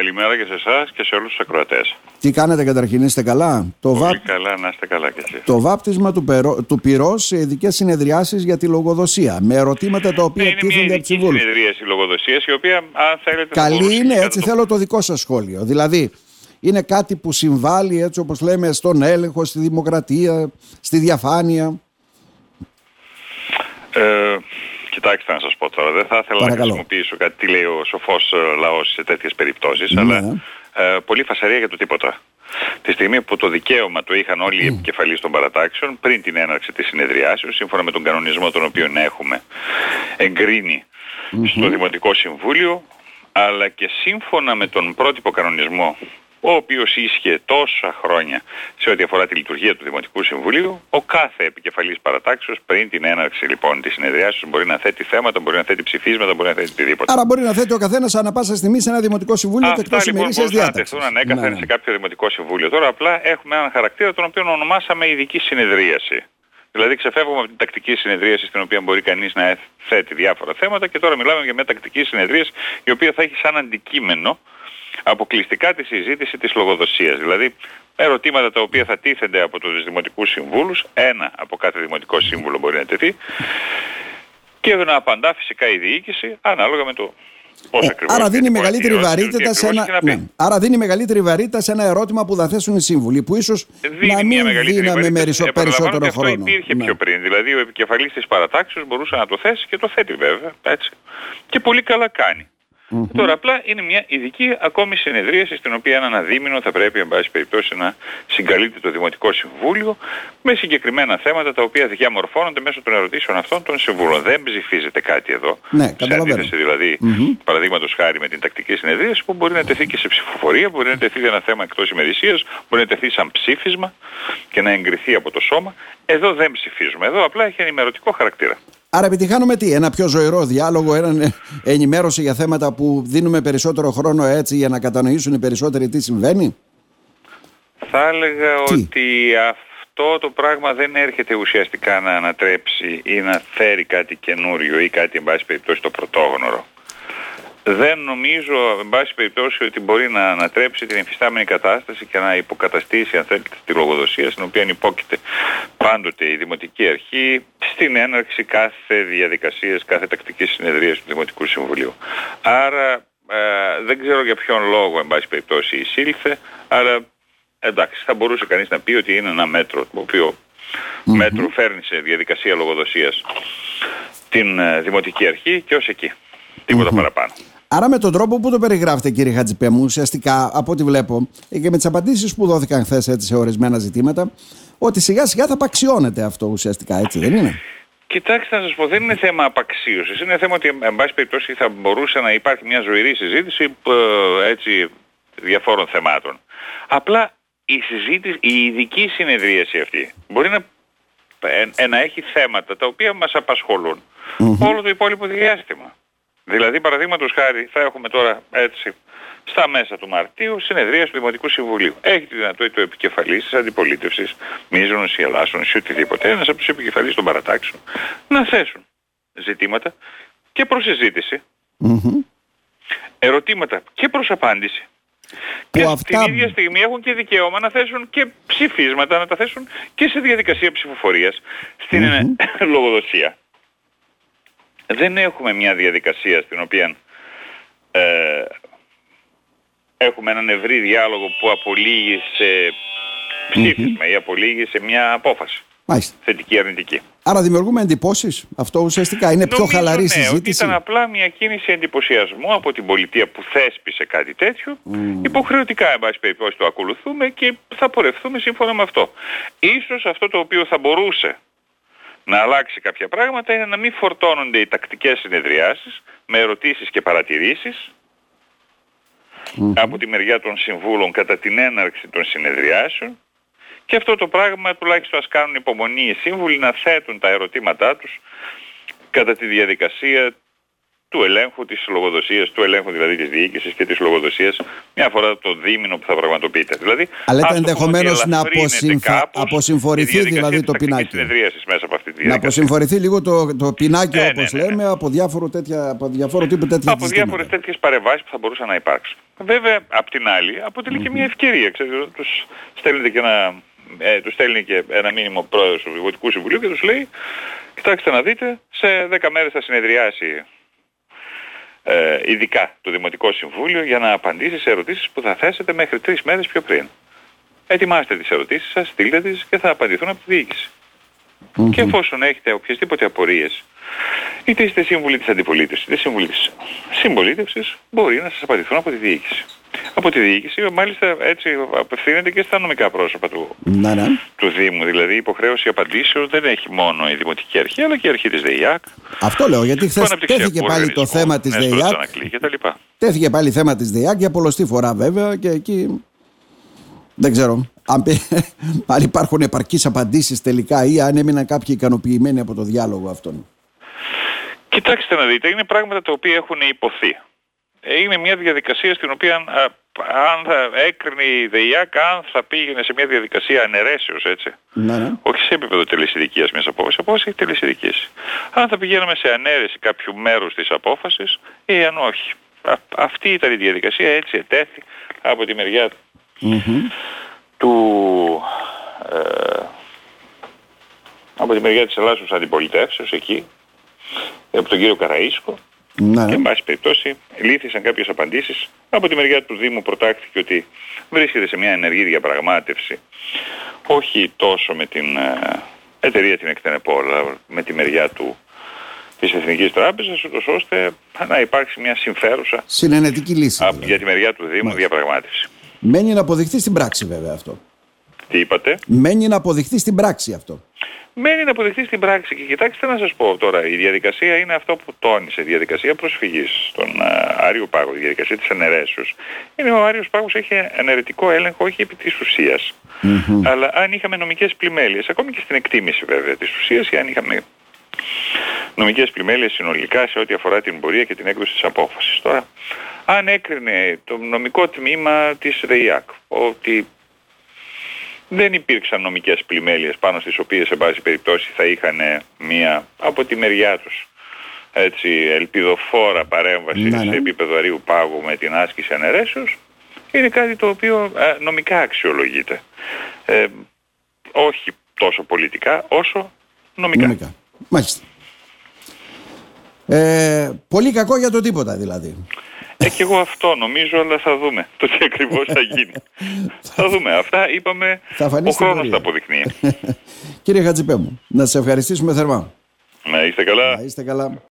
Καλημέρα και σε εσάς και σε όλους τους ακροατές. Τι κάνετε καταρχήν, είστε καλά; Το Πολύ βάπ... καλά, να είστε καλά κι εσείς. Το βάπτισμα του, περο... του πυρός σε ειδικές συνεδριάσεις για τη λογοδοσία. Με ερωτήματα τα οποία τίθενται από Είναι μια συνεδρίαση λογοδοσίας η οποία, αν θέλετε... Καλή είναι, έτσι θέλω το δικό σας σχόλιο. Δηλαδή, είναι κάτι που συμβάλλει, έτσι όπως λέμε, στον έλεγχο, στη δημοκρατία, στη διαφάνεια; Ε, Κοιτάξτε να σας πω τώρα, δεν θα ήθελα να χρησιμοποιήσω κάτι τι λέει ο σοφός ε, λαός σε τέτοιες περιπτώσεις, ναι. αλλά ε, πολύ φασαρία για το τίποτα. Τη στιγμή που το δικαίωμα το είχαν όλοι οι επικεφαλείς των παρατάξεων πριν την έναρξη της συνεδριάσεως, σύμφωνα με τον κανονισμό τον οποίο έχουμε στο Δημοτικό Συμβούλιο, αλλά και σύμφωνα με τον πρότυπο κανονισμό ο οποίος ίσχυε τόσα χρόνια σε ό,τι αφορά τη λειτουργία του Δημοτικού Συμβουλίου, ο κάθε επικεφαλής παρατάξεως πριν την έναρξη λοιπόν της συνεδριάσεως μπορεί να θέτει θέματα, μπορεί να θέτει ψηφίσματα, μπορεί να θέτει οτιδήποτε. Άρα μπορεί να θέτει ο καθένας ανά πάσα στιγμή σε ένα Δημοτικό Συμβούλιο Αυτά, και εκτός λοιπόν, ημερήσιας διάταξης. να ανέκαθεν ναι, ναι. σε κάποιο Δημοτικό Συμβούλιο. Τώρα απλά έχουμε έναν χαρακτήρα τον οποίο ονομάσαμε ειδική συνεδρίαση. Δηλαδή ξεφεύγουμε από την τακτική συνεδρίαση στην οποία μπορεί κανείς να θέτει διάφορα θέματα και τώρα μιλάμε για μια τακτική συνεδρίαση η οποία θα έχει σαν αντικείμενο αποκλειστικά τη συζήτηση της λογοδοσίας. Δηλαδή ερωτήματα τα οποία θα τίθενται από τους δημοτικούς συμβούλους, ένα από κάθε δημοτικό σύμβουλο μπορεί να τεθεί και να απαντά φυσικά η διοίκηση ανάλογα με το Πώς ε, άρα, δίνει μεγαλύτερη βαρύτητα σε ένα, ναι. άρα δίνει μεγαλύτερη βαρύτητα σε ένα ερώτημα που θα θέσουν οι σύμβουλοι, που ίσως να μην δίναμε περισσότερο, περισσότερο αυτό χρόνο. Αυτό υπήρχε ναι. πιο πριν. Δηλαδή, ο επικεφαλής της παρατάξεως μπορούσε να το θέσει και το θέτει βέβαια. Έτσι. Και πολύ καλά κάνει. Mm-hmm. Τώρα απλά είναι μια ειδική ακόμη συνεδρίαση στην οποία ένα δίμηνο θα πρέπει εν πάση περιπτώσει να συγκαλείται το Δημοτικό Συμβούλιο με συγκεκριμένα θέματα τα οποία διαμορφώνονται μέσω των ερωτήσεων αυτών των Συμβούλων. Δεν ψηφίζεται κάτι εδώ. Ναι, σε αντίθεση δηλαδή mm-hmm. παραδείγματος χάρη με την τακτική συνεδρίαση που μπορεί να τεθεί και σε ψηφοφορία, μπορεί να τεθεί ένα θέμα εκτός ημερησίας, μπορεί να τεθεί σαν ψήφισμα και να εγκριθεί από το σώμα. Εδώ δεν ψηφίζουμε. Εδώ απλά έχει ενημερωτικό χαρακτήρα. Άρα επιτυχάνουμε τι, ένα πιο ζωηρό διάλογο, έναν ενημέρωση για θέματα που δίνουμε περισσότερο χρόνο έτσι για να κατανοήσουν οι περισσότεροι τι συμβαίνει; Θα έλεγα ότι αυτό το πράγμα δεν έρχεται ουσιαστικά να ανατρέψει ή να φέρει κάτι καινούριο ή κάτι εν πάση περιπτώσει το πρωτόγνωρο δεν νομίζω, εν πάση περιπτώσει, ότι μπορεί να ανατρέψει την υφιστάμενη κατάσταση και να υποκαταστήσει, αν θέλετε, τη λογοδοσία, στην οποία υπόκειται πάντοτε η Δημοτική Αρχή στην έναρξη κάθε διαδικασίας, κάθε τακτικής συνεδρίας του Δημοτικού Συμβουλίου. Άρα ε, δεν ξέρω για ποιον λόγο, εν πάση περιπτώσει, εισήλθε, αλλά εντάξει, θα μπορούσε κανείς να πει ότι είναι ένα μέτρο το οποίο μέτρο φέρνει σε διαδικασία λογοδοσίας την ε, Δημοτική Αρχή και ως εκεί. Τίποτα παραπάνω. Άρα με τον τρόπο που το περιγράφετε κύριε Χατζηπέμου, ουσιαστικά από ό,τι βλέπω και με τις απαντήσεις που δόθηκαν χθες έτσι σε ορισμένα ζητήματα, ότι σιγά σιγά θα απαξιώνεται αυτό ουσιαστικά, έτσι δεν είναι; Κοιτάξτε να σας πω, δεν είναι θέμα απαξίωσης. Είναι θέμα ότι, εν πάση περιπτώσει, θα μπορούσε να υπάρχει μια ζωηρή συζήτηση ε, έτσι, διαφόρων θεμάτων. Απλά η συζήτηση, η ειδική συνεδρίαση αυτή μπορεί να, ε, να έχει θέματα τα οποία μας απασχολουν όλο το υπόλοιπο διάστημα. Δηλαδή, παραδείγματος χάρη, θα έχουμε τώρα έτσι στα μέσα του Μαρτίου συνεδρία του Δημοτικού Συμβουλίου. Έχει τη δυνατότητα ο επικεφαλής της αντιπολίτευσης, μίζωνο ή ελάσσον ή οτιδήποτε, ένας από τους επικεφαλεί των παρατάξεων, να θέσουν ζητήματα και προς συζήτηση, ερωτήματα και προς απάντηση. Και αυτά... την ίδια στιγμή έχουν και δικαίωμα να θέσουν και ψηφίσματα, να τα θέσουν και σε διαδικασία ψηφοφορίας στην λογοδοσία δεν έχουμε μια διαδικασία στην οποία ε, έχουμε έναν ευρύ διάλογο που απολύγει σε ψηφισμα ή απολύγει σε μια απόφαση. Μάλιστα. Θετική αρνητική. Άρα δημιουργούμε εντυπώσεις. Αυτό ουσιαστικά είναι πιο χαλαρή ναι, συζήτηση. Ότι ήταν απλά μια κίνηση εντυπωσιασμού από την πολιτεία που θέσπισε κάτι τέτοιο. Mm. Υποχρεωτικά, εν πάση περιπτώσει, το ακολουθούμε και θα πορευθούμε σύμφωνα με αυτό. Ίσως αυτό το οποίο θα μπορούσε να αλλάξει κάποια πράγματα είναι να μην φορτώνονται οι τακτικές συνεδριάσεις με ερωτήσεις και παρατηρησεις από τη μεριά των συμβούλων κατά την έναρξη των συνεδριάσεων. Και αυτό το πράγμα τουλάχιστον ας κάνουν υπομονή οι σύμβουλοι να θέτουν τα ερωτήματά τους κατά τη διαδικασία του ελέγχου της λογοδοσίας, του ελέγχου δηλαδή της διοίκησης και της λογοδοσίας μια φορά το δίμηνο που θα πραγματοποιείται. Δηλαδή, Αλλά ενδεχομένως να αποσυμφ... αποσυμφορηθεί δηλαδή το πινάκι. συνεδρίασης μέσα από αυτή τη Να αποσυμφορηθεί λίγο το, το πινάκι, Ναι, όπως ναι, ναι, ναι. λέμε, από, διάφορο τέτοια, από διαφόρου τύπου τέτοια από ζητήματα. διάφορες τέτοιες παρεμβάσεις που θα μπορούσαν να υπάρξουν. Βέβαια, απ' την άλλη, αποτελεί και μια ευκαιρία. Ξέρετε, τους στέλνετε και ένα, ε, τους στέλνει και ένα μήνυμα ο πρόεδρος του Δημοτικού Συμβουλίου και τους λέει κοιτάξτε να δείτε, σε 10 μέρες θα συνεδριάσει ε, ειδικά το Δημοτικό Συμβούλιο για να απαντήσει σε ερωτήσεις που θα θέσετε μέχρι τρεις μέρες πιο πριν. Ετοιμάστε τις ερωτήσεις σας, στείλτε τις και θα απαντηθούν από τη διοίκηση. Μμμ. Και εφόσον έχετε οποιασδήποτε απορίες, είτε είστε σύμβουλοι της αντιπολίτευσης, είτε σύμβουλοι της συμπολίτευσης, μπορεί να σας απαντηθούν από τη διοίκηση. Από τη διοίκηση, μάλιστα έτσι απευθύνεται και στα νομικά πρόσωπα του, Ναι, ναι. του Δήμου. Δηλαδή η υποχρέωση απαντήσεως δεν έχει μόνο η Δημοτική Αρχή, αλλά και η Αρχή της ΔΕΙΑΚ, Αυτό λέω, γιατί χθες του αναπτυξιακού τέθηκε πάλι το οργανισμού, θέμα της Νέστορας ΔΕΙΑΚ. Ανακλή κτλ. Τέθηκε πάλι θέμα της ΔΕΙΑΚ για πολλωστή φορά βέβαια και εκεί δεν ξέρω αν, πε- αν υπάρχουν επαρκείς απαντήσεις τελικά ή αν έμειναν κάποιοι ικανοποιημένοι από το διάλογο αυτόν. Κοιτάξτε να δείτε, είναι πράγματα τα οποία έχουν υποθεί. Ε, Είναι μια διαδικασία στην οποία α, αν θα έκρινε η ΔΕΙΑΚ, αν θα πήγαινε σε μια διαδικασία αναιρέσεως, έτσι. Ναι, ναι. Όχι σε επίπεδο τελεσιδικίας μιας απόφασης, απόφαση έχει τελεσιδικήσει. Αν θα πηγαίναμε σε ανέρεση κάποιου μέρους της απόφασης ή αν όχι. Α- αυτή ήταν η διαδικασία, έτσι ετέθη από τη μεριά Μμμ. του... Ε, από τη μεριά της Ελλάδος αντιπολιτεύσεως εκεί, από τον κύριο Καραΐσκο, Ναι, και ναι. εν πάση περιπτώσει λύθησαν κάποιες απαντήσεις. Από τη μεριά του Δήμου προτάχθηκε ότι βρίσκεται σε μια ενεργή διαπραγμάτευση όχι τόσο με την ε, εταιρεία την Εκτενεπόλ, αλλά με τη μεριά του της Εθνικής Τράπεζας, ούτως ώστε να υπάρξει μια συμφέρουσα Συνενετική λύση. από- δηλαδή. για τη μεριά του Δήμου Μάλιστα. διαπραγμάτευση. Μένει να αποδειχθεί στην πράξη βέβαια αυτό. Τι είπατε; Μένει να αποδειχθεί στην πράξη αυτό. Μένει να αποδεχθεί στην πράξη και κοιτάξτε να σας πω τώρα, η διαδικασία είναι αυτό που τόνισε, η διαδικασία προσφυγής στον α, Άριο Πάγο, η διαδικασία της αναιρέσεως. Είναι ο Άριος Πάγος έχει αναιρετικό έλεγχο όχι επί της ουσίας, Μμμ. αλλά αν είχαμε νομικές πλημέλειες, ακόμη και στην εκτίμηση βέβαια της ουσίας, ή αν είχαμε νομικές πλημέλειες συνολικά σε ό,τι αφορά την πορεία και την έκδοση της απόφασης. Τώρα, αν έκρινε το νομικό τμήμα της ΔΕΙΑΚ ότι δεν υπήρξαν νομικές πλημέλειες πάνω στις οποίες σε πάση περιπτώσει θα είχαν μία από τη μεριά τους έτσι, ελπιδοφόρα παρέμβαση Ναι, ναι. σε επίπεδο αρίου πάγου με την άσκηση αναιρέσεως είναι κάτι το οποίο ε, νομικά αξιολογείται. Ε, όχι τόσο πολιτικά όσο νομικά. Νομικά. Μάλιστα. Ε, πολύ κακό για το τίποτα δηλαδή. Ε, και εγώ αυτό νομίζω, αλλά θα δούμε το τι ακριβώς θα γίνει. θα δούμε. Αυτά είπαμε, Θα φανεί ο στην χρόνος πορεία. τα αποδεικνύει. Κύριε Χατζηπέμου, να σας ευχαριστήσουμε θερμά. Να είστε καλά. Να είστε καλά.